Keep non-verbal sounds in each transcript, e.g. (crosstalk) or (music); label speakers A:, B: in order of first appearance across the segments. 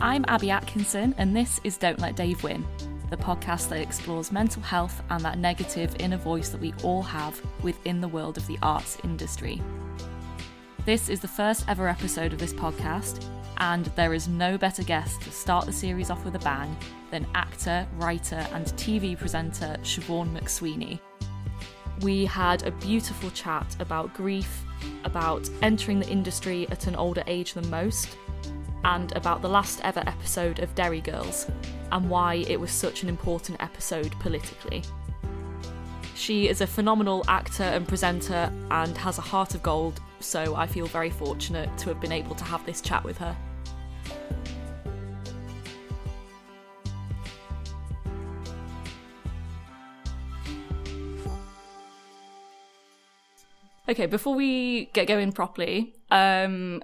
A: I'm Abby Atkinson, and this is Don't Let Dave Win, the podcast that explores mental health and that negative inner voice that we all have within the world of the arts industry. This is the first ever episode of this podcast, and there is no better guest to start the series off with a bang than actor, writer, and TV presenter Siobhan McSweeney. We had a beautiful chat about grief, about entering the industry at an older age than most, and about the last ever episode of Derry Girls and why it was such an important episode politically. She is a phenomenal actor and presenter and has a heart of gold, so I feel very fortunate to have been able to have this chat with her. Okay, before we get going properly, um,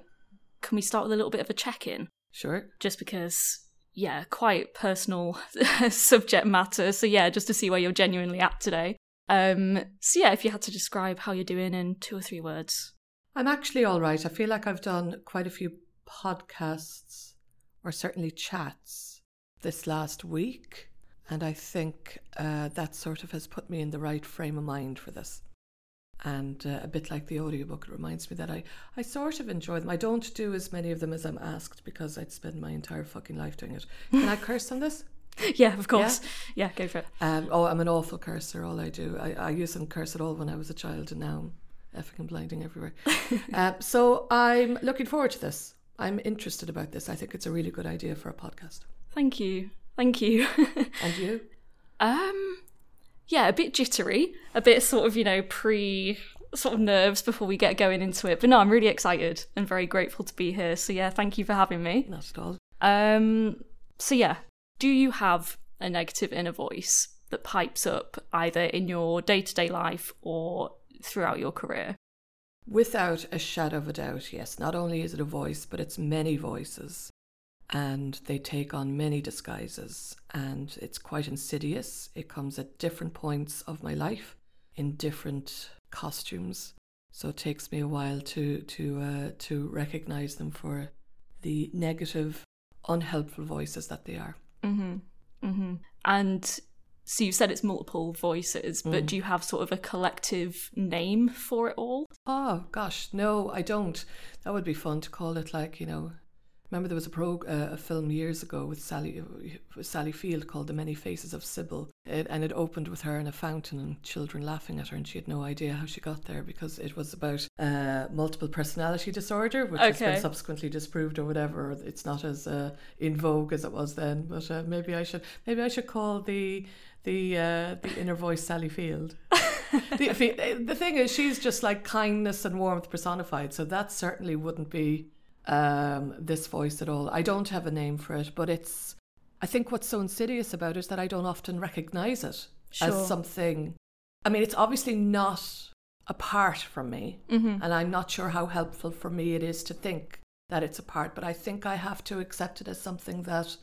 A: can we start with a little bit of a check in?
B: Sure.
A: Just because, yeah, quite personal (laughs) subject matter. So, yeah, just to see where you're genuinely at today. Um, so, yeah, if you had to describe how you're doing in two or three words.
B: I'm actually all right. I feel like I've done quite a few podcasts or certainly chats this last week. And I think uh, that sort of has put me in the right frame of mind for this and uh, a bit like the audiobook it reminds me that I, I sort of enjoy them. I don't do as many of them as i'm asked because i'd spend my entire fucking life doing it. Can i curse on this? (laughs)
A: Yeah of course. Yeah, yeah go for it.
B: Um, oh i'm an awful cursor all i do. I, I used to curse at all when i was a child and now i'm effing and blinding everywhere. (laughs) Uh, so i'm looking forward to this. I'm interested about this. I think it's a really good idea for a podcast.
A: Thank you. Thank you. (laughs)
B: And you?
A: Um yeah, a bit jittery, a bit sort of, you know, pre sort of nerves before we get going into it. But no, I'm really excited and very grateful to be here. So yeah, thank you for having me.
B: At all.
A: Um so yeah, do you have a negative inner voice that pipes up either in your day-to-day life or throughout your career?
B: Without a shadow of a doubt, yes. Not only is it a voice, but it's many voices and they take on many disguises and it's quite insidious. It comes at different points of my life in different costumes. So it takes me a while to to uh, to recognize them for the negative, unhelpful voices that they are.
A: mm-hmm. Mm-hmm. And so you said it's multiple voices, but
B: Mm.
A: do you have sort of a collective name for it all?
B: Oh gosh, no, I don't. That would be fun to call it like you know. Remember there was a pro uh, a film years ago with Sally with Sally Field called The Many Faces of Sybil, it, and it opened with her in a fountain and children laughing at her, and she had no idea how she got there because it was about uh, multiple personality disorder, which has been subsequently disproved or whatever. It's not as uh, in vogue as it was then, but uh, maybe I should maybe I should call the the uh, the inner voice Sally Field. (laughs) the the thing is, she's just like kindness and warmth personified. So that certainly wouldn't be um, this voice at all. I don't have a name for it, but it's. I think what's so insidious about it is that I don't often recognize it
A: Sure.
B: as something. I mean, it's obviously not apart from me,
A: Mhm.
B: and I'm not sure how helpful for me it is to think that it's apart. But I think I have to accept it as something that.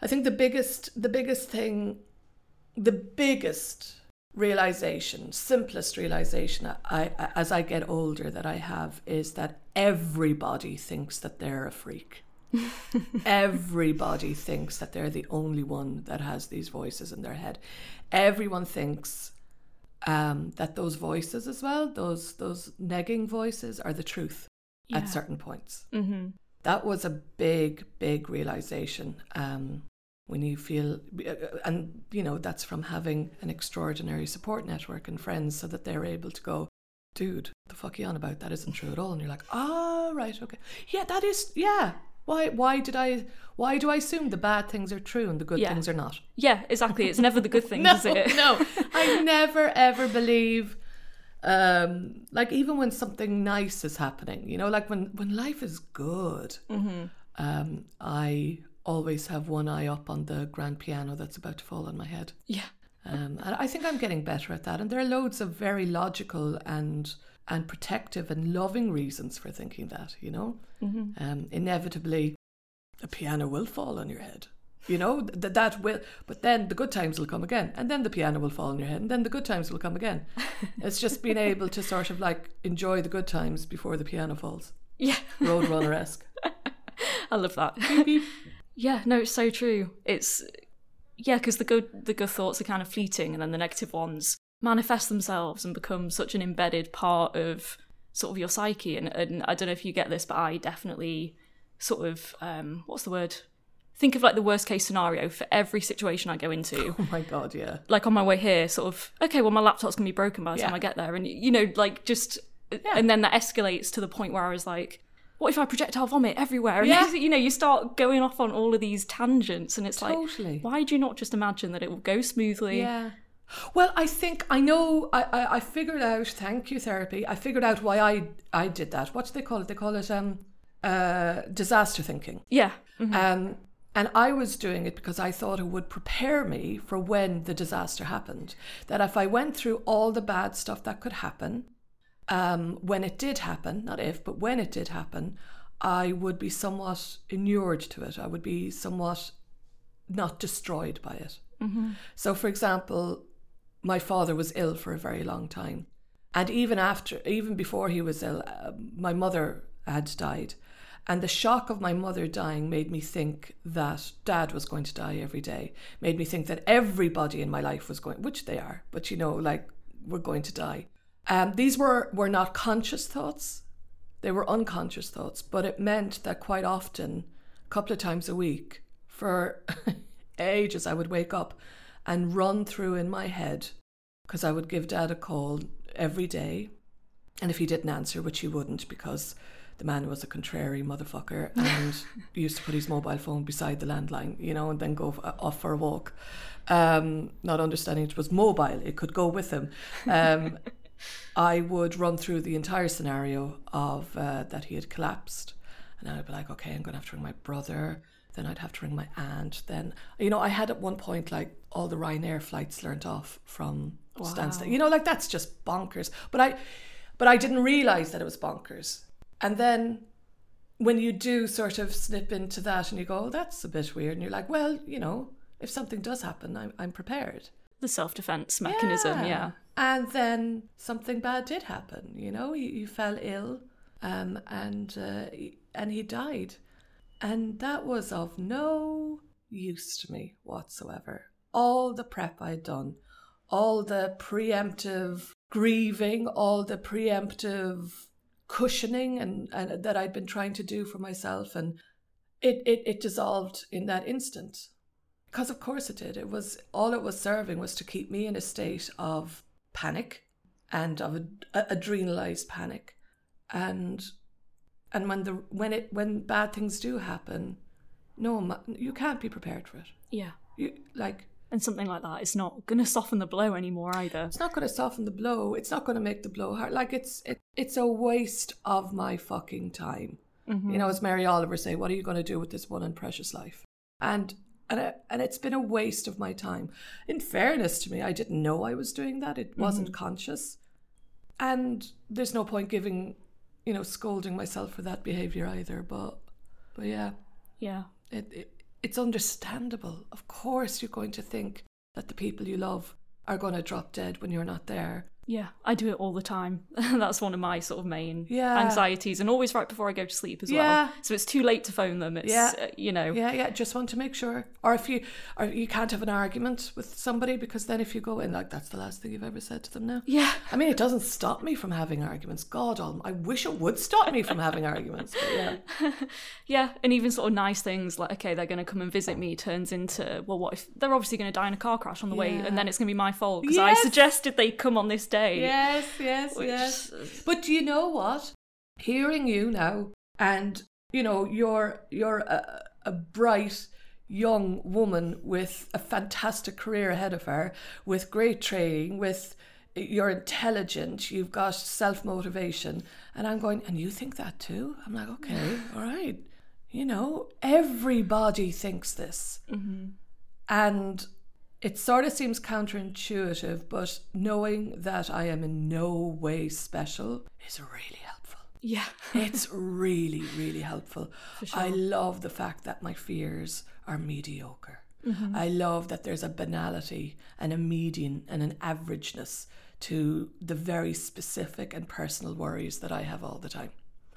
B: I think the biggest, the biggest thing, the biggest realization, simplest realization I, I, as I get older that I have is that everybody thinks that they're a freak. (laughs) everybody thinks that they're the only one that has these voices in their head. Everyone thinks um, that those voices as well, those those negging voices, are the truth
A: Yeah.
B: at certain points.
A: Mm-hmm.
B: That was a big, big realization. Um, when you feel, and you know, that's from having an extraordinary support network and friends so that they're able to go, dude, the fuck you on about? That isn't true at all. And you're like, oh, right, okay. Yeah, that is, yeah. Why, why did I, why do I assume the bad things are true and the good
A: Yeah.
B: things are not?
A: Yeah, exactly. It's never the good (laughs) things,
B: no,
A: is it? (laughs)
B: no. I never, ever believe, um, like even when something nice is happening, you know, like when, when life is good,
A: Mm-hmm.
B: um, I always have one eye up on the grand piano that's about to fall on my head.
A: Yeah.
B: Um, and I think I'm getting better at that. And there are loads of very logical and and protective and loving reasons for thinking that. You know,
A: Mm-hmm.
B: um, inevitably, a piano will fall on your head. You know that that will, but then the good times will come again, and then the piano will fall on your head, and then the good times will come again. (laughs) it's just being able to sort of like enjoy the good times before the piano falls,
A: Yeah.
B: Roadrunner esque. (laughs)
A: I love that. (laughs) Yeah, no, it's so true. It's yeah, because the good the good thoughts are kind of fleeting, and then the negative ones manifest themselves and become such an embedded part of sort of your psyche. And, and I don't know if you get this, but I definitely sort of um, what's the word? Think of like the worst case scenario for every situation I go into. (laughs)
B: Oh my god, yeah.
A: Like on my way here, sort of okay, well my laptop's gonna be broken by the time I get there, and you know, like just and then that escalates to the point where I was like. What if I projectile vomit everywhere? And
B: Yeah.
A: you know, you start going off on all of these tangents, and it's
B: Totally.
A: like, why do you not just imagine that it will go smoothly?
B: Yeah. Well, I think I know. I, I, I figured out. Thank you, therapy. I figured out why I I did that. What do they call it? They call it um uh disaster thinking.
A: Yeah. Mhm.
B: Um, and I was doing it because I thought it would prepare me for when the disaster happened. That if I went through all the bad stuff that could happen, um, when it did happen, not if, but when it did happen, I would be somewhat inured to it. I would be somewhat not destroyed by it. So, for example, my father was ill for a very long time. And even after, even before he was ill, uh, my mother had died. And the shock of my mother dying made me think that dad was going to die every day. Made me think that everybody in my life was going, which they are, but you know, like we're going to die. Um, these were, were not conscious thoughts, they were unconscious thoughts, but it meant that quite often, a couple of times a week, for (laughs) ages, I would wake up and run through in my head because I would give dad a call every day. And if he didn't answer, which he wouldn't because the man was a contrary motherfucker (laughs) and used to put his mobile phone beside the landline, you know, and then go f- off for a walk. Um, not understanding it was mobile, it could go with him. Um, (laughs) I would run through the entire scenario of uh, that he had collapsed. And I'd be like, okay, I'm going to have to ring my brother. Then I'd have to ring my aunt. Then, you know, I had at one point like all the Ryanair flights learnt off from Stansted. You know, like that's just bonkers. But I, but I didn't realize that it was bonkers. And then when you do sort of snip into that and you go, oh, that's a bit weird. And you're like, well, you know, if something does happen, I'm, I'm prepared.
A: The self defense mechanism, yeah.
B: And then something bad did happen. You know, he, he fell ill, um, and uh, he- and he died, and that was of no use to me whatsoever. All the prep I'd done, all the preemptive grieving, all the preemptive cushioning, and, and that I'd been trying to do for myself, and it, it, it dissolved in that instant. Because of course it did. It was all it was serving was to keep me in a state of panic and of ad- adrenalized panic, and and when the when it when bad things do happen, no, you can't be prepared for it.
A: Yeah.
B: You like
A: And something like that. It's not going to soften the blow anymore either.
B: it's not going to soften the blow. It's not going to make the blow hard. Like it's it, it's a waste of my fucking time. Mm-hmm. You know, as Mary Oliver say, what are you going to do with this one and precious life? And and I, and it's been a waste of my time. In fairness to me, I didn't know I was doing that. It wasn't mm-hmm. conscious, and there's no point giving, you know, scolding myself for that behavior either. But but yeah,
A: Yeah.
B: it, it it's understandable. Of course, you're going to think that the people you love are going to drop dead when you're not there.
A: Yeah, I do it all the time. (laughs) That's one of my sort of main
B: Yeah.
A: anxieties, and always right before I go to sleep as
B: Yeah.
A: well. So it's too late to phone them. It's
B: Yeah.
A: uh, you know,
B: Yeah, yeah. Just want to make sure, or if you, or you can't have an argument with somebody because then if you go in like that's the last thing you've ever said to them now.
A: yeah,
B: I mean, it doesn't stop me from having arguments. God, I wish it would stop me from having arguments. Yeah, (laughs)
A: yeah, and even sort of nice things like okay, they're going to come and visit me turns into well, what if they're obviously going to die in a car crash on the way, and then it's going to be my fault because I suggested they come on this day.
B: Yes, yes,
A: Which-
B: yes. But do you know what? Hearing you now, and you know, you're you're a, a bright young woman with a fantastic career ahead of her, with great training, with eh, you're intelligent, you've got self motivation, and I'm going, and you think that too? I'm like, okay, (sighs) all right. You know, everybody thinks this, mm-hmm. and it sort of seems counterintuitive, but knowing that I am in no way special is really helpful.
A: Yeah, (laughs)
B: It's really, really helpful. I love the fact that my fears are mediocre. Mm-hmm. I love that there's a banality and a median and an averageness to the very specific and personal worries that I have all the time.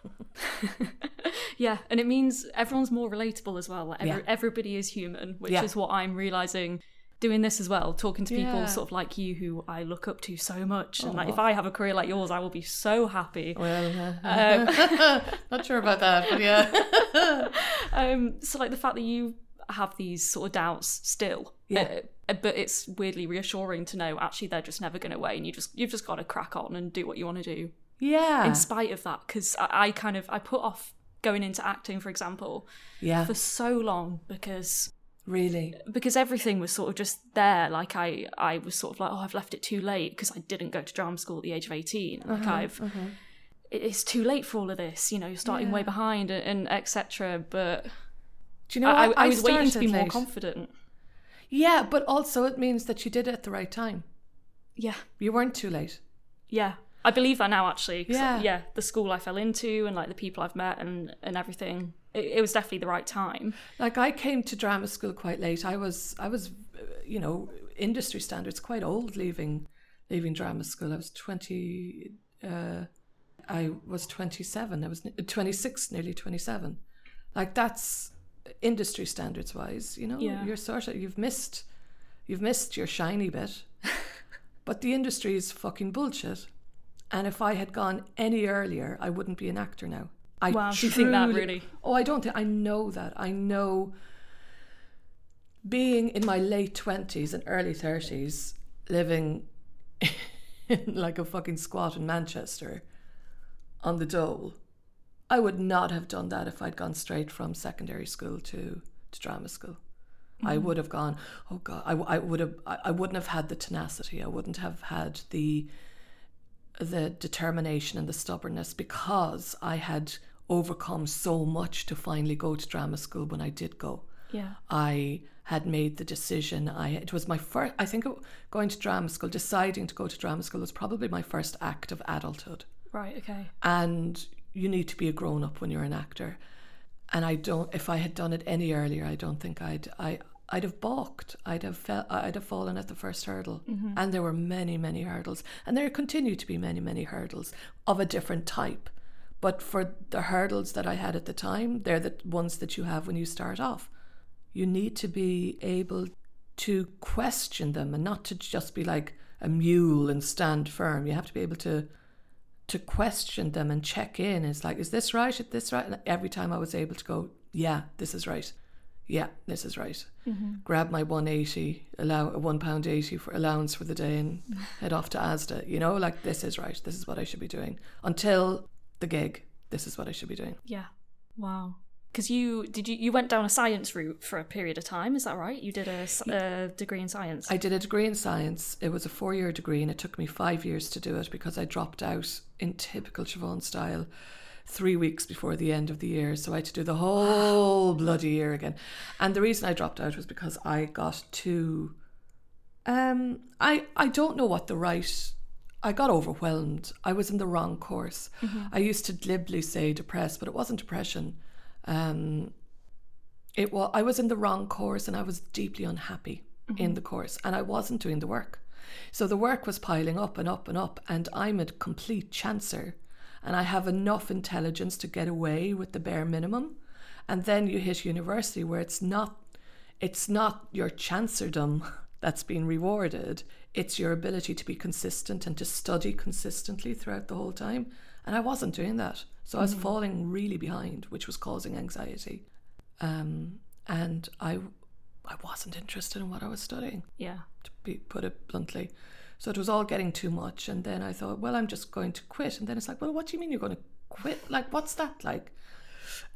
B: (laughs)
A: yeah, and it means everyone's more relatable as well. Like every,
B: Yeah.
A: everybody is human, which
B: Yeah.
A: is what I'm realizing doing this as well. Talking to people
B: Yeah.
A: sort of like you who I look up to so much, and like if I have a career like yours, I will be so happy.
B: Well,
A: Um, (laughs)
B: not sure about that, but yeah. (laughs)
A: um, so like the fact that you have these sort of doubts still,
B: Yeah.
A: uh, but it's weirdly reassuring to know actually they're just never going away, and you just you've just got to crack on and do what you want to do
B: yeah.
A: in spite of that. Because I, I kind of I put off going into acting, for example,
B: yeah.
A: for so long because
B: Really.
A: because everything was sort of just there. Like I I was sort of like oh I've left it too late because I didn't go to drama school at the age of eighteen. Like
B: Uh-huh,
A: I've it- it's too late for all of this. You know, you're starting way behind and, and etc. But
B: Do you know
A: I? I, I was waiting to be more confident.
B: Yeah, but also it means that you did it at the right time.
A: Yeah,
B: You weren't too late.
A: yeah. I believe that now actually.
B: Yeah.
A: yeah. The school I fell into and like the people I've met and and everything. It, it was definitely the right time.
B: Like I came to drama school quite late. I was I was uh, you know, industry standards quite old leaving leaving drama school. I was 20 uh I was 27. I was 26, nearly 27. Like that's industry standards wise, you know.
A: Yeah.
B: You're sort of you've missed you've missed your shiny bit. (laughs) but the industry is fucking bullshit. And if I had gone any earlier, I wouldn't be an actor now. I
A: Wow, do think that really?
B: Oh, I don't think I know that. I know being in my late twenties and early thirties, living (laughs) in like a fucking squat in Manchester on the dole, I would not have done that if I'd gone straight from secondary school to, to drama school. I mm. would have gone, oh God, I, I would have, I, I wouldn't have had the tenacity. I wouldn't have had the, the determination and the stubbornness because I had overcome so much to finally go to drama school when I did go.
A: Yeah.
B: I had made the decision. I it was my first. I think it, going to drama school, deciding to go to drama school, was probably my first act of adulthood.
A: Right. Okay.
B: And you need to be a grown up when you're an actor. And I don't. If I had done it any earlier, I don't think I'd. I. I'd have balked. I'd have fell, I'd have fallen at the first hurdle. Mm-hmm. And there were many, many hurdles. And there continue to be many, many hurdles of a different type. But for the hurdles that I had at the time, they're the ones that you have when you start off. You need to be able to question them and not to just be like a mule and stand firm. You have to be able to to question them and check in. It's like, is this right? Is this right? And every time I was able to go, yeah, this is right. Yeah, this is right. Mm-hmm. Grab my 180, allow a one pound 80 for allowance for the day and mm. head off to Asda. You know, like this is right. This is what I should be doing. Until the gig, this is what I should be doing.
A: Yeah. Wow. Because you did you you went down a science route for a period of time, is that right? You did a degree in science.
B: I did a degree in science. It was a four year degree and it took me five years to do it because I dropped out in typical Siobhan style three weeks before the end of the year. So I had to do the whole bloody year again. And the reason I dropped out was because I got too um I I don't know what the right I got overwhelmed. I was in the wrong course. I used to glibly say depressed, but it wasn't depression. Um it was I was in the wrong course and I was deeply unhappy in the course and I wasn't doing the work. So the work was piling up and up and up and I'm a complete chancer and I have enough intelligence to get away with the bare minimum. And then you hit university where it's not it's not your chancerdom (laughs) that's being rewarded. It's your ability to be consistent and to study consistently throughout the whole time. And I wasn't doing that. So I was falling really behind, which was causing anxiety. Um, and I, I wasn't interested in what I was studying,
A: yeah.
B: to be, put it bluntly. So it was all getting too much. And then I thought, well, I'm just going to quit. And then it's like, well, what do you mean you're going to quit? Like, what's that like?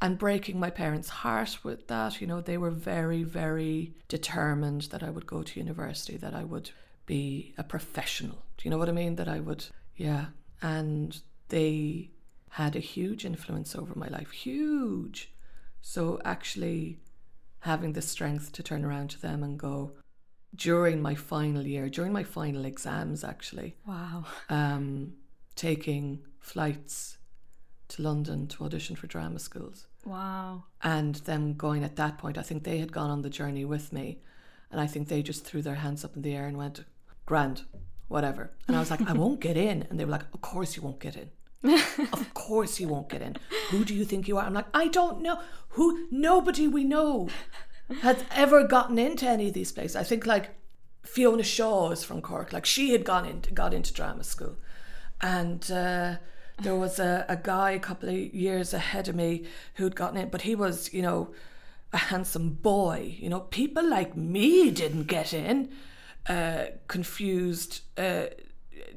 B: and breaking my parents' heart with that. You know, they were very, very determined that I would go to university, that I would be a professional. Do you know what I mean? That I would, yeah. And they had a huge influence over my life, huge. So actually having the strength to turn around to them and go, during my final year, during my final exams, actually,
A: Wow.
B: um, taking flights to London to audition for drama schools.
A: Wow.
B: And them going at that point, I think they had gone on the journey with me. And I think they just threw their hands up in the air and went, grand, whatever. And I was like, I won't get in. And they were like, of course you won't get in. (laughs) of course you won't get in. Who do you think you are? I'm like, I don't know. Who? Nobody we know has ever gotten into any of these places. I think like Fiona Shaw is from Cork. Like she had gone into got into drama school, and uh, there was a, a guy a couple of years ahead of me who'd gotten in, but he was you know a handsome boy. You know, people like me didn't get in. Uh, confused, uh,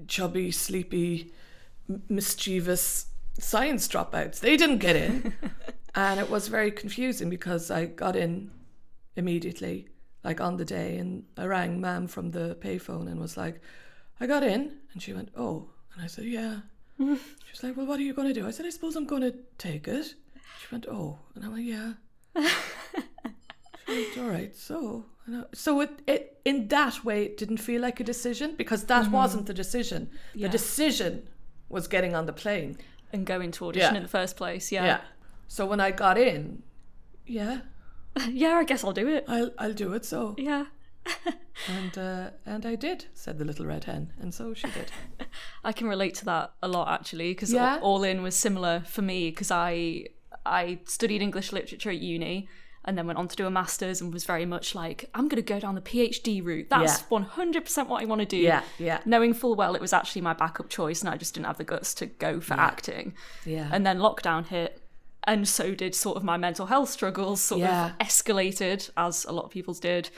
B: chubby, sleepy, m- mischievous science dropouts. They didn't get in. (laughs) and it was very confusing because I got in immediately, like on the day, and I rang Mam from the payphone and was like, I got in. And she went, Oh. And I said, Yeah. (laughs) she was like, Well, what are you going to do? I said, I suppose I'm going to take it. She went, Oh. And I went, Yeah. (laughs) she went, All right. So, so it, it in that way it didn't feel like a decision because that mm-hmm. wasn't the decision.
A: Yeah.
B: The decision was getting on the plane.
A: and going to audition
B: Yeah.
A: in the first place. Yeah.
B: Yeah. So when I got in, yeah, (laughs)
A: Yeah, I guess I'll do it.
B: I'll I'll do it. So
A: Yeah. (laughs)
B: and uh, and I did, said the little red hen, and so she did. (laughs)
A: I can relate to that a lot actually because
B: Yeah?
A: All In was similar for me because I I studied English literature at uni and then went on to do a masters and was very much like I'm going to go down the PhD route. That's
B: Yeah.
A: 100% what I want to do.
B: Yeah, yeah.
A: Knowing full well it was actually my backup choice and I just didn't have the guts to go for acting.
B: Yeah.
A: And then lockdown hit and so did sort of my mental health struggles sort
B: Yeah.
A: of escalated as a lot of people's did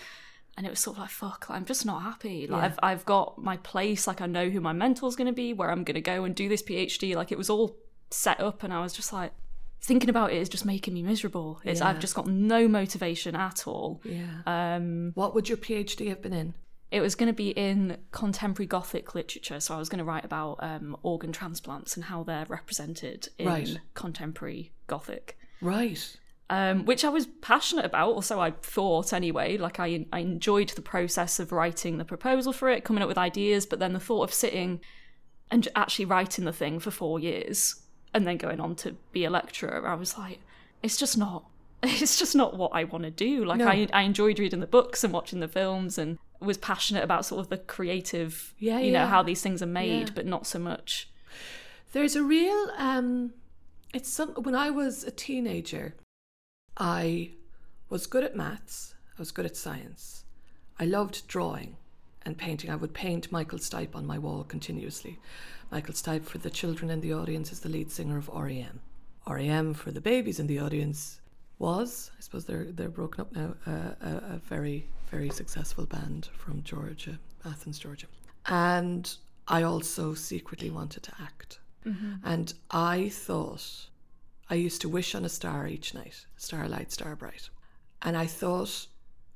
A: and it was sort of like fuck i'm just not happy like
B: Yeah.
A: I've, I've got my place like i know who my mentor's going to be where i'm going to go and do this phd like it was all set up and i was just like thinking about it is just making me miserable it's
B: Yeah.
A: i've just got no motivation at all
B: yeah.
A: um
B: what would your PhD have been in?
A: It was going to be in contemporary Gothic literature, so I was going to write about um, organ transplants and how they're represented in
B: Right.
A: contemporary Gothic,
B: Right.
A: um, which I was passionate about. or so I thought anyway. Like I, I enjoyed the process of writing the proposal for it, coming up with ideas, but then the thought of sitting and actually writing the thing for four years and then going on to be a lecturer, I was like, it's just not. (laughs) It's just not what I want to do. Like
B: No.
A: I, I enjoyed reading the books and watching the films, and was passionate about sort of the creative,
B: Yeah,
A: you know, how these things are made,
B: Yeah.
A: but not so much.
B: There's a real um it's some when I was a teenager I was good at maths, I was good at science. I loved drawing and painting. I would paint Michael Stipe on my wall continuously. Michael Stipe for the children in the audience is the lead singer of REM. REM for the babies in the audience was, I suppose they're they're broken up now, uh, a, a very very successful band from Georgia, Athens, Georgia. And I also secretly wanted to act. Mm-hmm. And I thought I used to wish on a star each night, starlight, star bright. And I thought,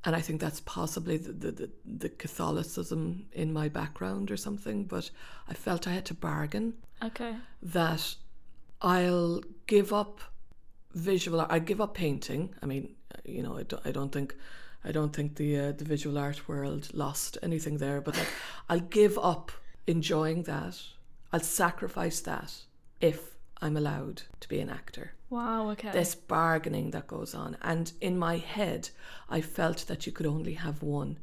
B: and I think that's possibly the, the, the, the Catholicism in my background or something, but I felt I had to bargain
A: Okay.
B: that I'll give up visual. I give up painting. I mean, you know, I don't. I don't think. I don't think the uh, the visual art world lost anything there. But like, I'll give up enjoying that. I'll sacrifice that if I'm allowed to be an actor.
A: Wow. Okay.
B: This bargaining that goes on, and in my head, I felt that you could only have one.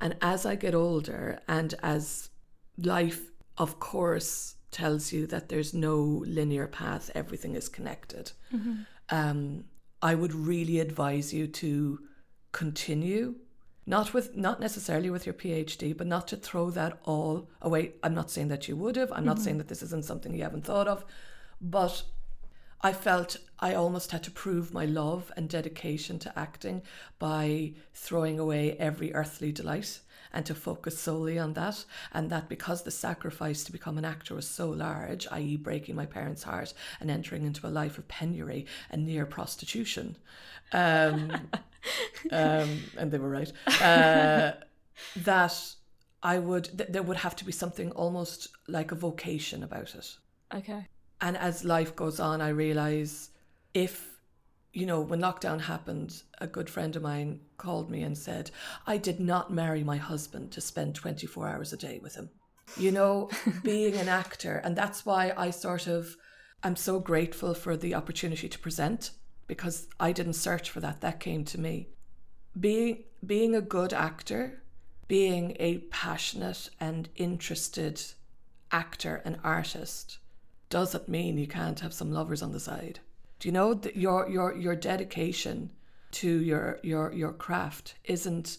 B: And as I get older, and as life, of course, tells you that there's no linear path, everything is connected. Um, I would really advise you to continue, not with not necessarily with your PhD, but not to throw that all away. I'm not saying that you would have. I'm not saying that this isn't something you haven't thought of, but I felt I almost had to prove my love and dedication to acting by throwing away every earthly delight and to focus solely on that. And that because the sacrifice to become an actor was so large, i.e., breaking my parents' heart and entering into a life of penury and near prostitution. Um, (laughs) um, and they were right. Uh, that I would, th- there would have to be something almost like a vocation about it.
A: okay.
B: And as life goes on, I realize if, you know, when lockdown happened, a good friend of mine called me and said, I did not marry my husband to spend 24 hours a day with him. You know, (laughs) being an actor. And that's why I sort of, I'm so grateful for the opportunity to present because I didn't search for that. That came to me. Being, being a good actor, being a passionate and interested actor and artist doesn't mean you can't have some lovers on the side. Do you know that your your your dedication to your your your craft isn't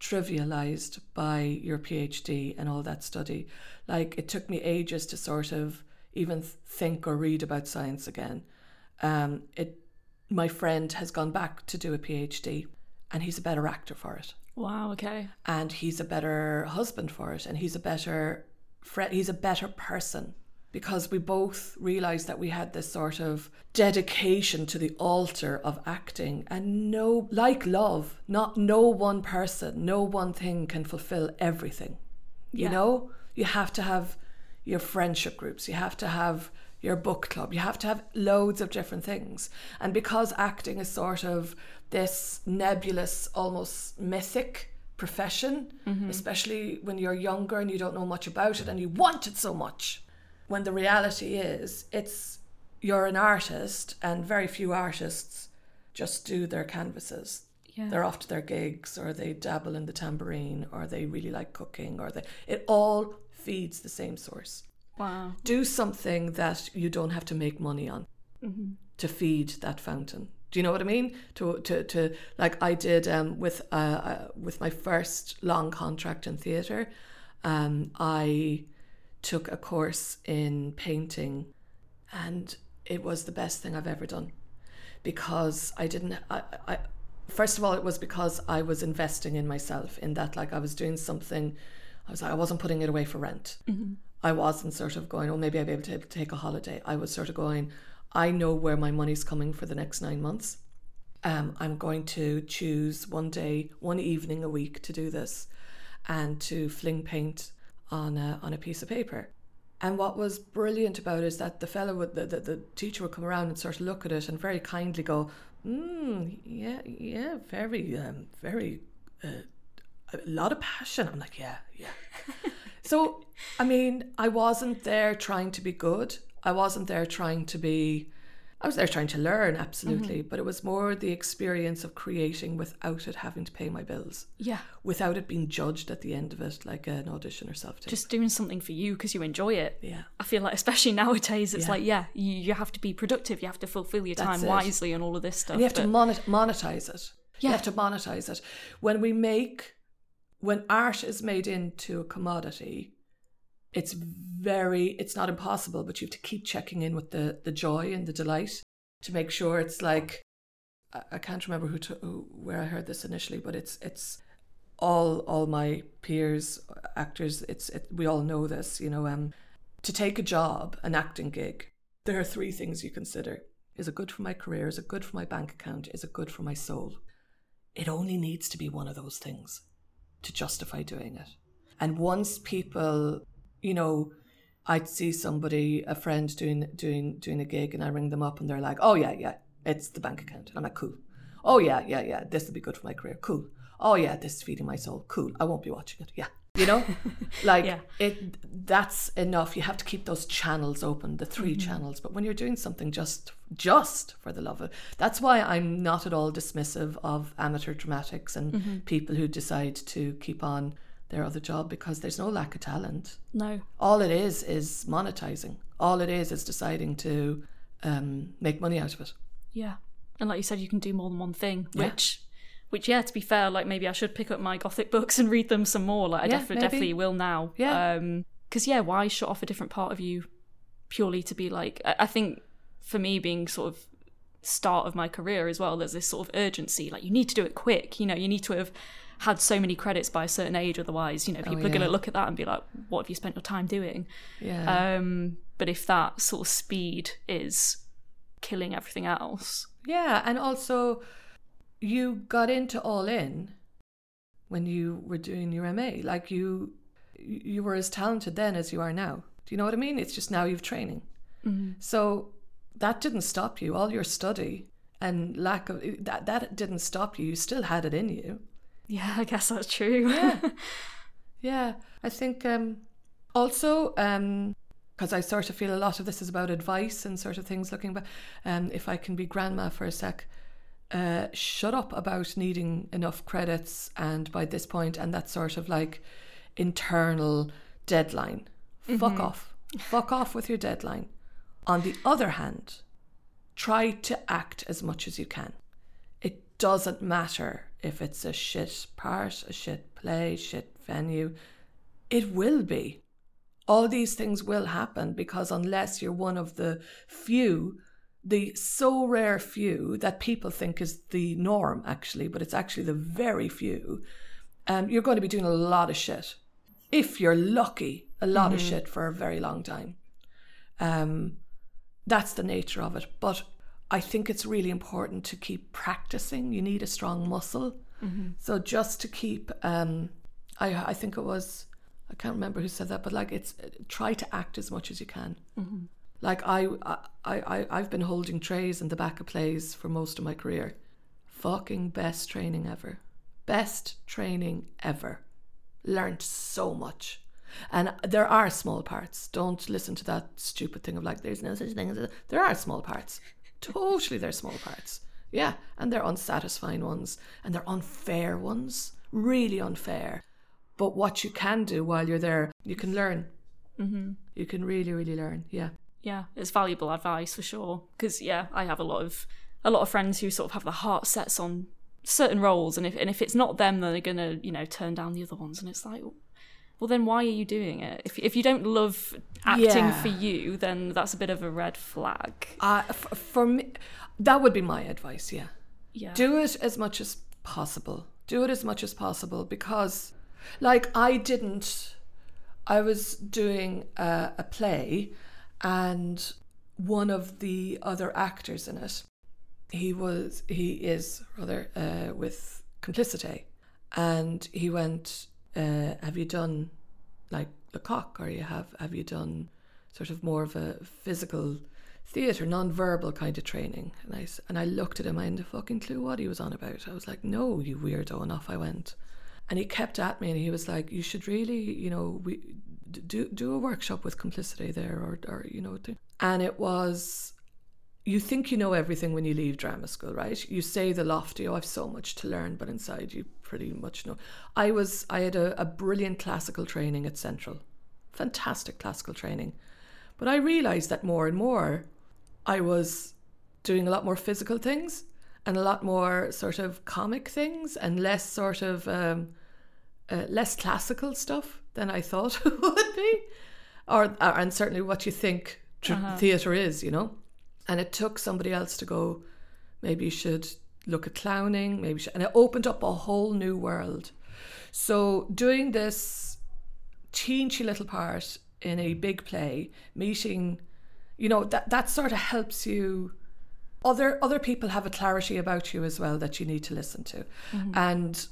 B: trivialized by your PhD and all that study. Like it took me ages to sort of even think or read about science again. Um, it my friend has gone back to do a PhD and he's a better actor for it.
A: Wow, okay.
B: And he's a better husband for it and he's a better friend he's a better person. Because we both realized that we had this sort of dedication to the altar of acting and no like love not no one person no one thing can fulfill everything. You know? You have to have your friendship groups. You have to have your book club. You have to have loads of different things. And because acting is sort of this nebulous almost mythic profession mm-hmm. especially when you're younger and you don't know much about it and you want it so much when the reality is it's you're an artist and very few artists just do their canvases.
A: Yeah.
B: they're off to their gigs or they dabble in the tambourine or they really like cooking or they it all feeds the same source
A: Wow.
B: do something that you don't have to make money on to feed that fountain. Do you know what I mean? To to to like I did um, with uh, uh, with my first long contract in theatre. Um, I took a course in painting, and it was the best thing I've ever done because I didn't. I, I first of all, it was because I was investing in myself. In that, like I was doing something. I was like I wasn't putting it away for rent. I wasn't sort of going, oh, maybe I'll be able to take a holiday. I was sort of going, I know where my money's coming for the next nine months. Um, I'm going to choose one day, one evening a week to do this and to fling paint on a, on a piece of paper. And what was brilliant about it is that the fellow would, the, the, the teacher would come around and sort of look at it and very kindly go, mm, yeah, yeah, very, um, very, uh, a lot of passion. I'm like, yeah, yeah. (laughs) So, I mean, I wasn't there trying to be good. I wasn't there trying to be, I was there trying to learn, absolutely. Mm-hmm. But it was more the experience of creating without it having to pay my bills,
A: Yeah.
B: without it being judged at the end of it like an audition or self tape.
A: Just doing something for you because you enjoy it.
B: Yeah.
A: I feel like, especially nowadays, it's
B: Yeah.
A: like, yeah, you, you have to be productive. You have to fulfill your
B: That's
A: time
B: it.
A: wisely and all of this stuff.
B: And you have to monet- monetize it. You have to monetize it. When we make, when art is made into a commodity, it's very, it's not impossible, but you have to keep checking in with the, the joy and the delight to make sure it's like, I, can't remember who, to, who where I heard this initially, but it's, it's all, all my peers, actors, it's, it, we all know this, you know, um, to take a job, an acting gig, there are three things you consider. Is it good for my career? Is it good for my bank account? Is it good for my soul? It only needs to be one of those things to justify doing it. And once people, you know, I'd see somebody, a friend doing doing doing a gig, and I ring them up, and they're like, "Oh yeah, yeah, it's the bank account." And I'm like, "Cool." Oh yeah, yeah, yeah. This will be good for my career. Cool. Oh yeah, this is feeding my soul. Cool. I won't be watching it. Yeah. You know, (laughs) like
A: Yeah.
B: it. That's enough. You have to keep those channels open, the 3 channels. But when you're doing something just just for the love of it, that's why I'm not at all dismissive of amateur dramatics and people who decide to keep on their other job because there's no lack of talent.
A: no.
B: All it is is monetizing. All it is is deciding to um, make money out of it.
A: Yeah. And like you said, you can do more than one thing,
B: Yeah.
A: which, which yeah, to be fair, like maybe I should pick up my gothic books and read them some more. Like I
B: Yeah,
A: definitely, definitely will now.
B: Yeah.
A: Um, because yeah, why shut off a different part of you purely to be like? I, I think for me, being sort of start of my career as well, there's this sort of urgency. Like you need to do it quick. You know, you need to have had so many credits by a certain age, otherwise, you know, people are going
B: Oh, yeah.
A: to look at that and be like, "What have you spent your time doing?"
B: Yeah.
A: Um, but if that sort of speed is killing everything else,
B: Yeah, and also you got into all in when you were doing your MA. Like you you were as talented then as you are now. Do you know what I mean? It's just now you've training. So that didn't stop you. All your study and lack of that that didn't stop you. You still had it in you.
A: yeah, I guess that's true.
B: Yeah. (laughs) yeah. I think um also um because I sort of feel a lot of this is about advice and sort of things looking back. Um, if I can be grandma for a sec, uh, shut up about needing enough credits and by this point and that sort of like internal deadline. Fuck off. Fuck off with your deadline. On the other hand, try to act as much as you can. It doesn't matter if it's a shit part, a shit play, shit venue. It will be. All these things will happen because unless you're one of the few, the so rare few that people think is the norm, actually, but it's actually the very few, um, you're going to be doing a lot of shit. If you're lucky, a lot mm-hmm. of shit for a very long time. Um, that's the nature of it. But I think it's really important to keep practicing. You need a strong muscle. Mm-hmm. So just to keep, um, I I think it was I can't remember who said that, but like it's try to act as much as you can. Mm-hmm. Like I, I I I've been holding trays in the back of plays for most of my career. Fucking best training ever. Best training ever. Learned so much. And there are small parts. Don't listen to that stupid thing of like, there's no such thing as a. There are small parts. totally, they're small parts. Yeah. And they're unsatisfying ones. And they're unfair ones. Really unfair. But what you can do while you're there, you can learn. Mm-hmm. You can really, really learn. Yeah.
A: Yeah. It's valuable advice for sure. Because, yeah, I have a lot of. A lot of friends who sort of have the heart sets on certain roles and if and if it's not them then they're gonna you know turn down the other ones and it's like well then why are you doing it if, if you don't love acting yeah. for you then that's a bit of a red flag
B: uh, for, for me that would be my advice yeah
A: yeah
B: do it as much as possible do it as much as possible because like i didn't i was doing a, a play and one of the other actors in it. He was he is rather uh, with Complicité. And he went uh, have you done like cock? Or you have have you done sort of more of a physical theatre non-verbal kind of training? And I, and I looked at him I had a fucking clue what he was on about. I was like no you weirdo and off I went. And he kept at me and he was like you should really you know we do do a workshop with Complicité there or or you know and it was you think you know everything when you leave drama school, right? You say the lofty, oh, I've so much to learn, but inside you pretty much know. I was, I had a, a brilliant classical training at Central, fantastic classical training, but I realised that more and more, I was doing a lot more physical things and a lot more sort of comic things and less sort of um, uh, less classical stuff than I thought (laughs) it would be, or, or and certainly what you think tr- uh-huh. theatre is, you know. And it took somebody else to go, maybe you should look at clowning, maybe, should, and it opened up a whole new world. So doing this teensy little part in a big play, meeting, you know, that that sort of helps you. Other other people have a clarity about you as well that you need to listen to, mm-hmm. and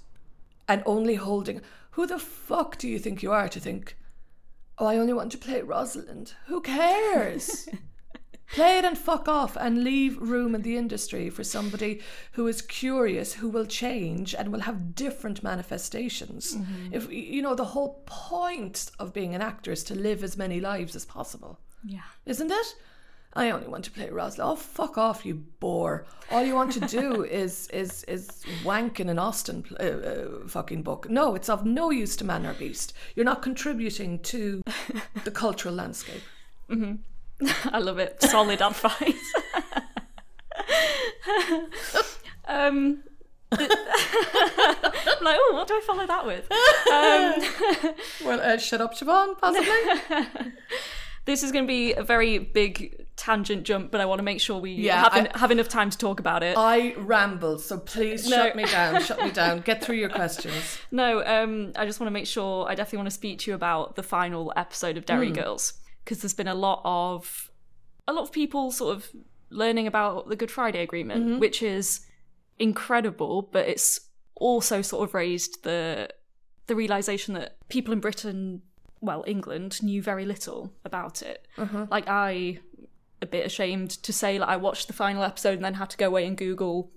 B: and only holding. Who the fuck do you think you are to think? Oh, I only want to play Rosalind. Who cares? (laughs) Play it and fuck off and leave room in the industry for somebody who is curious, who will change and will have different manifestations. Mm-hmm. If you know the whole point of being an actor is to live as many lives as possible.
A: Yeah.
B: Isn't it? I only want to play Rosalind. Oh, fuck off, you bore! All you want to do (laughs) is is is wank in an Austen uh, uh, fucking book. No, it's of no use to man or beast. You're not contributing to (laughs) the cultural landscape.
A: Mm-hmm. (laughs) I love it. Solid advice. um, I'm like, oh, what do I follow that with? Um,
B: well, uh, shut up, Siobhan, possibly.
A: this is going to be a very big tangent jump, but I want to make sure we yeah, have, I, have enough time to talk about it.
B: I ramble, so please no. shut me down. shut me down. Get through your questions. (laughs)
A: No, um, I just want to make sure. I definitely want to speak to you about the final episode of Derry mm. Girls because there's been a lot of a lot of people sort of learning about the Good Friday Agreement, mm-hmm. which is incredible, but it's also sort of raised the the realization that people in Britain, well, England, knew very little about it. Uh-huh. Like I, a bit ashamed to say, like I watched the final episode and then had to go away and Google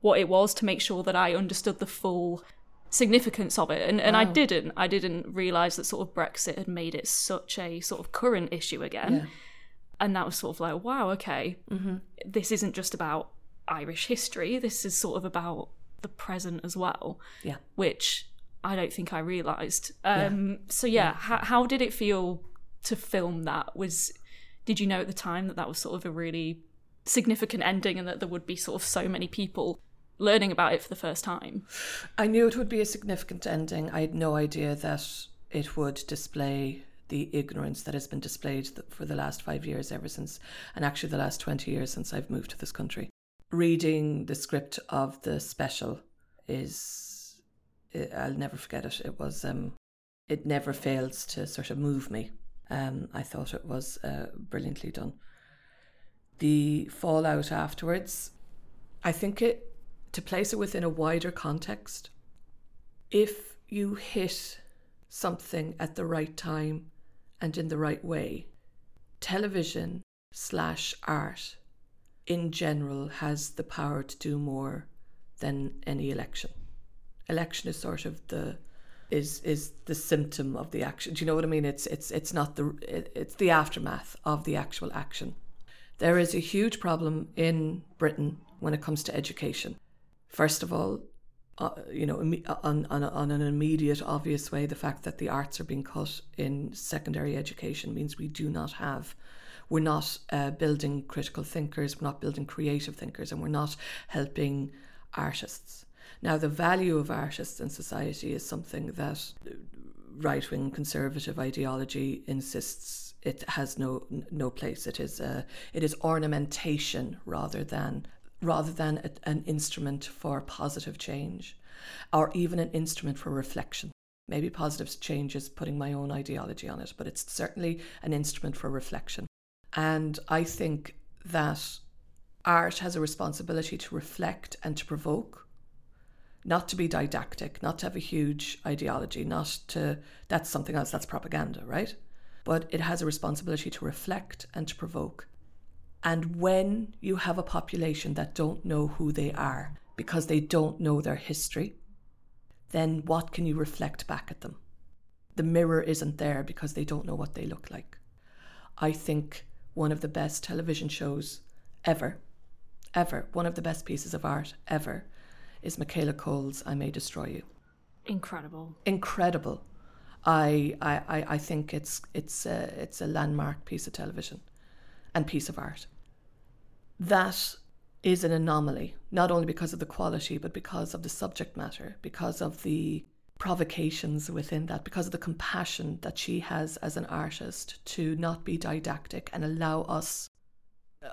A: what it was to make sure that I understood the full significance of it and, and wow. I didn't I didn't realize that sort of Brexit had made it such a sort of current issue again yeah. and that was sort of like wow okay mm-hmm. this isn't just about Irish history this is sort of about the present as well
B: yeah
A: which I don't think I realized um, yeah. so yeah, yeah. How, how did it feel to film that was Did you know at the time that that was sort of a really significant ending and that there would be sort of so many people learning about it for the first time?
B: I knew it would be a significant ending. I had no idea that it would display the ignorance that has been displayed for the last five years, ever since, and actually the last 20 years since I've moved to this country. Reading the script of the special is, I'll never forget it. It was, um, it never fails to sort of move me. Um, I thought it was uh, brilliantly done. The fallout afterwards, I think it, to place it within a wider context, if you hit something at the right time and in the right way, television slash art in general has the power to do more than any election. Election is sort of the is is the symptom of the action. Do you know what I mean? It's it's it's not the it, it's the aftermath of the actual action. There is a huge problem in Britain when it comes to education. First of all, uh, you know, on, on, on an immediate, obvious way, the fact that the arts are being cut in secondary education means we do not have, we're not uh, building critical thinkers, we're not building creative thinkers, and we're not helping artists. Now, the value of artists in society is something that right wing conservative ideology insists it has no no place. It is a, it is ornamentation rather than rather than a, an instrument for positive change, or even an instrument for reflection. Maybe positive change is putting my own ideology on it, but it's certainly an instrument for reflection. And I think that art has a responsibility to reflect and to provoke not to be didactic, not to have a huge ideology, not to, that's something else, that's propaganda, right? But it has a responsibility to reflect and to provoke. And when you have a population that don't know who they are because they don't know their history, then what can you reflect back at them? The mirror isn't there because they don't know what they look like. I think one of the best television shows ever, ever, one of the best pieces of art ever is Michaela Coel's I May Destroy You.
A: Incredible.
B: Incredible. I, I, I think it's it's a, it's a landmark piece of television and piece of art. That is an anomaly, not only because of the quality, but because of the subject matter, because of the provocations within that, because of the compassion that she has as an artist to not be didactic and allow us,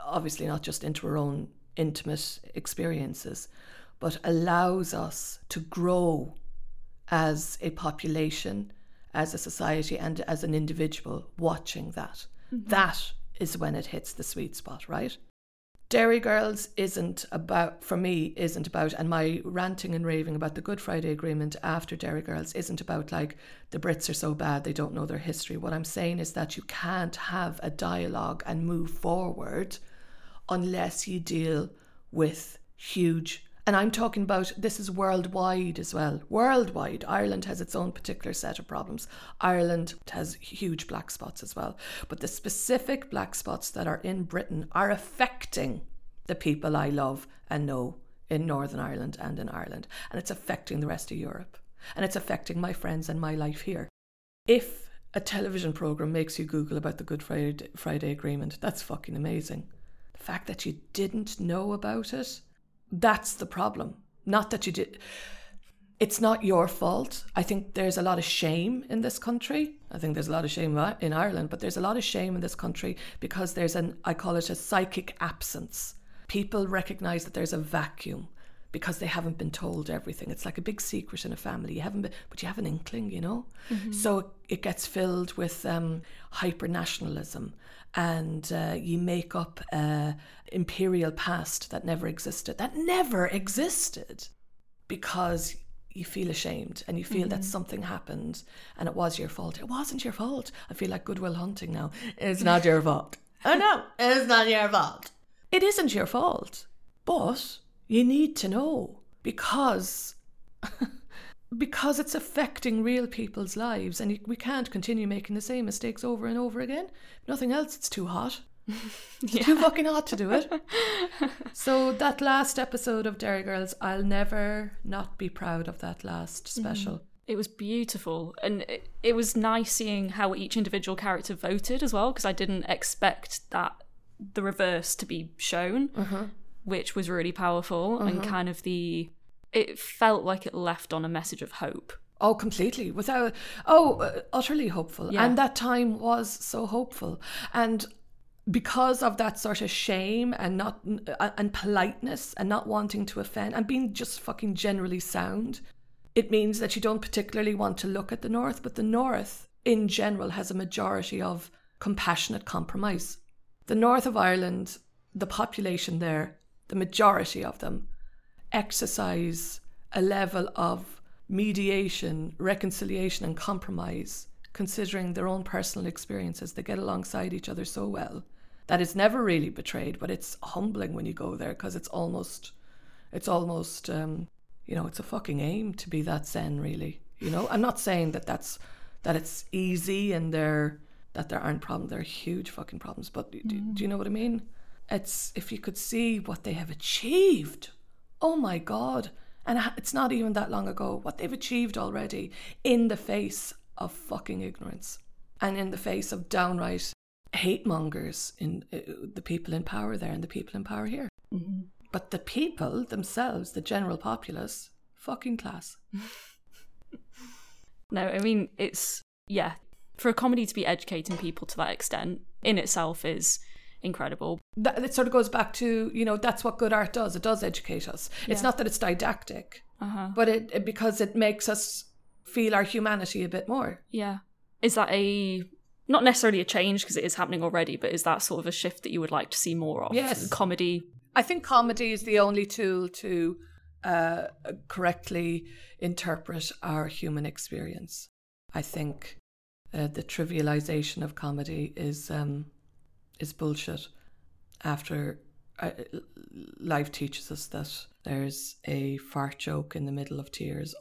B: obviously not just into her own intimate experiences, but allows us to grow as a population, as a society, and as an individual watching that. Mm-hmm. that is when it hits the sweet spot, right? Derry Girls isn't about, for me, isn't about, and my ranting and raving about the Good Friday Agreement after Derry Girls isn't about like the Brits are so bad they don't know their history. What I'm saying is that you can't have a dialogue and move forward unless you deal with huge and I'm talking about this is worldwide as well. Worldwide. Ireland has its own particular set of problems. Ireland has huge black spots as well. But the specific black spots that are in Britain are affecting the people I love and know in Northern Ireland and in Ireland. And it's affecting the rest of Europe. And it's affecting my friends and my life here. If a television program makes you Google about the Good Friday, Friday Agreement, that's fucking amazing. The fact that you didn't know about it that's the problem. Not that you did. It's not your fault. I think there's a lot of shame in this country. I think there's a lot of shame in Ireland, but there's a lot of shame in this country because there's an, I call it a psychic absence. People recognize that there's a vacuum because they haven't been told everything. It's like a big secret in a family. You haven't been, but you have an inkling, you know? Mm-hmm. So it gets filled with um, hyper nationalism and uh, you make up a imperial past that never existed that never existed because you feel ashamed and you feel mm-hmm. that something happened and it was your fault it wasn't your fault i feel like Good Will Hunting now it's not your fault oh no it's not your fault it isn't your fault but you need to know because (laughs) because it's affecting real people's lives and we can't continue making the same mistakes over and over again. If nothing else, it's too hot. It's yeah. too fucking hot to do it. (laughs) so that last episode of Derry Girls, I'll never not be proud of that last mm-hmm. special.
A: Mm. It was beautiful, and it, it was nice seeing how each individual character voted as well, because I didn't expect that the reverse to be shown, which was really powerful and kind of the. It felt like it left on a message of hope.
B: Oh, completely. Without, oh, uh, utterly hopeful.
A: Yeah.
B: And that time was so hopeful. And because of that sort of shame and not uh, and politeness and not wanting to offend and being just fucking generally sound, it means that you don't particularly want to look at the North. But the North, in general, has a majority of compassionate compromise. The North of Ireland, the population there, the majority of them, exercise a level of mediation, reconciliation, and compromise, considering their own personal experiences. They get alongside each other so well that it's never really betrayed, but it's humbling when you go there because it's almost, it's almost, um, you know, it's a fucking aim to be that zen. Really, you know. I'm not saying that that's that it's easy and there that there aren't problems. There are huge fucking problems, but do, do you know what I mean? It's if you could see what they have achieved. Oh my god! And it's not even that long ago what they've achieved already in the face of fucking ignorance and in the face of downright hate mongers in uh, the people in power there and the people in power here. But the people themselves, the general populace, fucking class. (laughs)
A: No, I mean, it's, yeah, for a comedy to be educating people to that extent in itself is incredible.
B: That, it sort of goes back to, you know, that's what good art does. It does educate us. It's not that it's didactic,
A: Uh-huh.
B: but it, it because it makes us feel our humanity a bit more.
A: Yeah. Is that a, not necessarily a change because it is happening already, but is that sort of a shift that you would like to see more of?
B: Yes.
A: Comedy.
B: I think comedy is the only tool to uh, correctly interpret our human experience. I think uh, the trivialization of comedy is um, is bullshit. After uh, life teaches us that there's a fart joke in the middle of tears.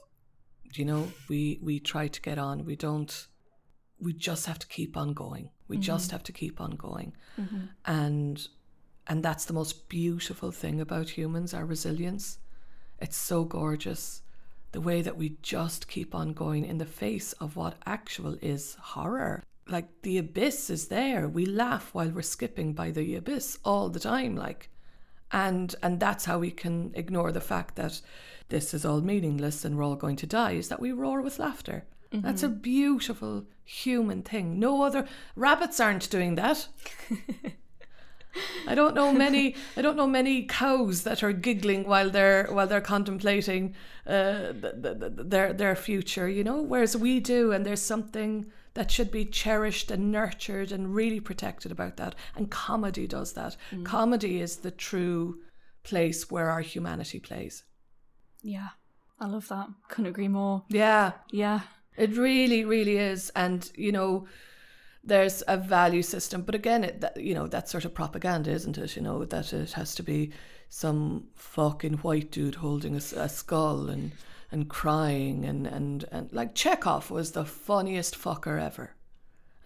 B: You know we we try to get on. We don't. We just have to keep on going. We mm-hmm. just have to keep on going, mm-hmm. and and that's the most beautiful thing about humans, our resilience. It's so gorgeous. The way that we just keep on going in the face of what actual is horror. Like the abyss is there. We laugh while we're skipping by the abyss all the time, like and and that's how we can ignore the fact that this is all meaningless and we're all going to die, is that we roar with laughter. That's a beautiful human thing. No other rabbits aren't doing that. (laughs) I don't know many. I don't know many cows that are giggling while they're while they're contemplating uh, th- th- th- their their future. You know, whereas we do, and there's something that should be cherished and nurtured and really protected about that. And comedy does that. Comedy is the true place where our humanity plays.
A: Yeah. I love that. Couldn't agree more.
B: Yeah,
A: Yeah.
B: It really, really is, and you know, there's a value system, but again, it that, you know that's sort of propaganda, isn't it? You know that it has to be some fucking white dude holding a skull and and crying and and and like Chekhov was the funniest fucker ever,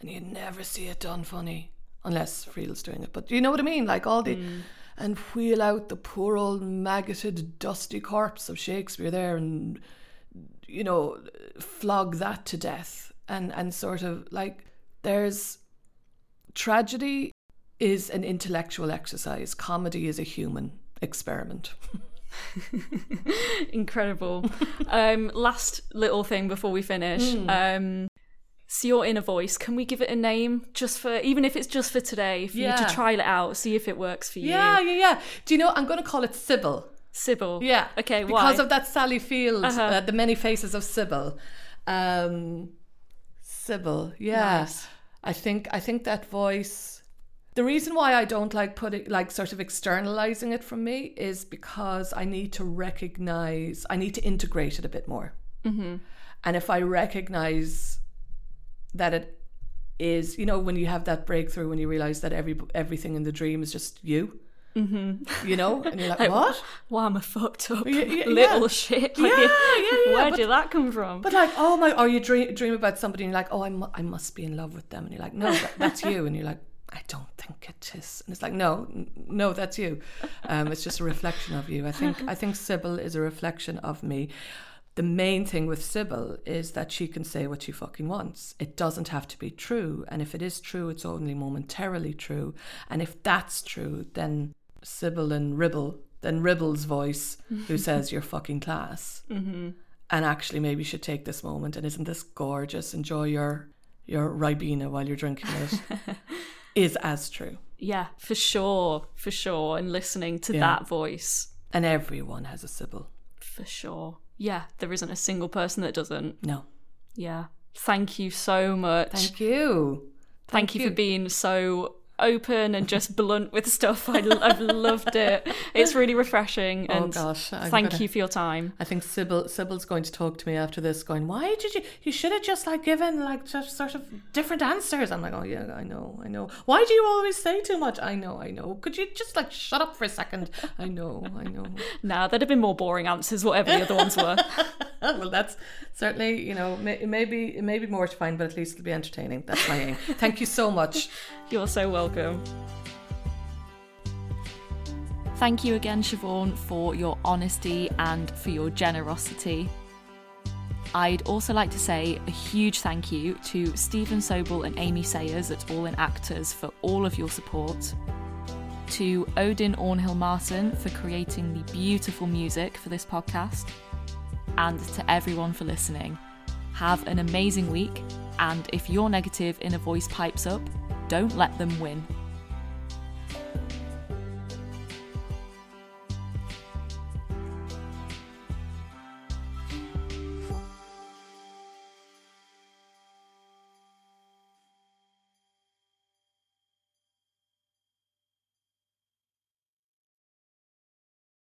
B: and you never see it done funny unless Friedel's doing it. But you know what I mean? Like all the. Mm. And wheel out the poor old maggoted, dusty corpse of Shakespeare there, and you know, flog that to death and and sort of like there's tragedy is an intellectual exercise. Comedy is a human experiment. (laughs)
A: Incredible. um, last little thing before we finish. Um, so your inner voice, can we give it a name just for, even if it's just for today, for you
B: Yeah.
A: to trial it out, see if it works for you?
B: Yeah, yeah, yeah. Do you know? I'm going to call it Sybil.
A: Sybil.
B: Yeah.
A: Okay, why?
B: Because of that Sally Field,
A: Uh-huh.
B: uh, the many faces of Sybil. Um, Sybil. Yeah.
A: Nice.
B: I think I think that voice. The reason why I don't like putting like sort of externalizing it from me is because I need to recognize. I need to integrate it a bit more.
A: Mm-hmm.
B: And if I recognize that it is, you know, when you have that breakthrough, when you realize that every everything in the dream is just you,
A: Mm-hmm.
B: you know, and you're like, (laughs)
A: Like,
B: what?
A: Why am I fucked up?
B: Yeah, yeah,
A: Little
B: yeah.
A: shit.
B: Yeah,
A: Like,
B: yeah, yeah,
A: Where
B: but-
A: did that come from?
B: But like, oh my, or you dream, dream about somebody and you're like, oh, I, mu- I must be in love with them. And you're like, no, that, that's you. And you're like, I don't think it is. And it's like, no, no, that's you. Um, it's just a reflection of you. I think, I think Sybil is a reflection of me. The main thing with Sybil is that she can say what she fucking wants. It doesn't have to be true. And if it is true, it's only momentarily true. And if that's true, then Sybil and Ribble, then Ribble's voice, who (laughs) says you're fucking class,
A: Mm-hmm.
B: and actually maybe you should take this moment. And isn't this gorgeous? Enjoy your your Ribena while you're drinking it. (laughs) is as true.
A: Yeah, for sure, for sure. And listening to
B: Yeah.
A: that voice,
B: And everyone has a Sybil.
A: for sure. Yeah, there isn't a single person that doesn't.
B: No.
A: Yeah. Thank you so much.
B: Thank you.
A: Thank, you, for being so open and just blunt with stuff. I, have loved it. It's really refreshing.
B: Oh gosh. I'm
A: thank
B: gonna-
A: you for your time.
B: I think Sybil Sybil's going to talk to me after this, going, "Why did you? You should have just like given like just sort of different answers." I'm like, "Oh yeah, I know, I know. Why do you always say too much? I know, I know. Could you just like shut up for a second? I know, I know." (laughs)
A: Nah, there'd have been more boring answers, whatever the other ones were. (laughs)
B: well, that's certainly you know may, it may be it may be mortifying, but at least it'll be entertaining. That's my aim. Thank you so much.
A: You're so welcome.
C: Thank you again, Siobhán, for your honesty and for your generosity. I'd also like to say a huge thank you to Stephen Sobel and Amy Sayers at All in Actors for all of your support. To Odinn Orn Hilmarsson for creating the beautiful music for this podcast. And to everyone for listening. Have an amazing week, and if your negative inner voice pipes up, don't let them win.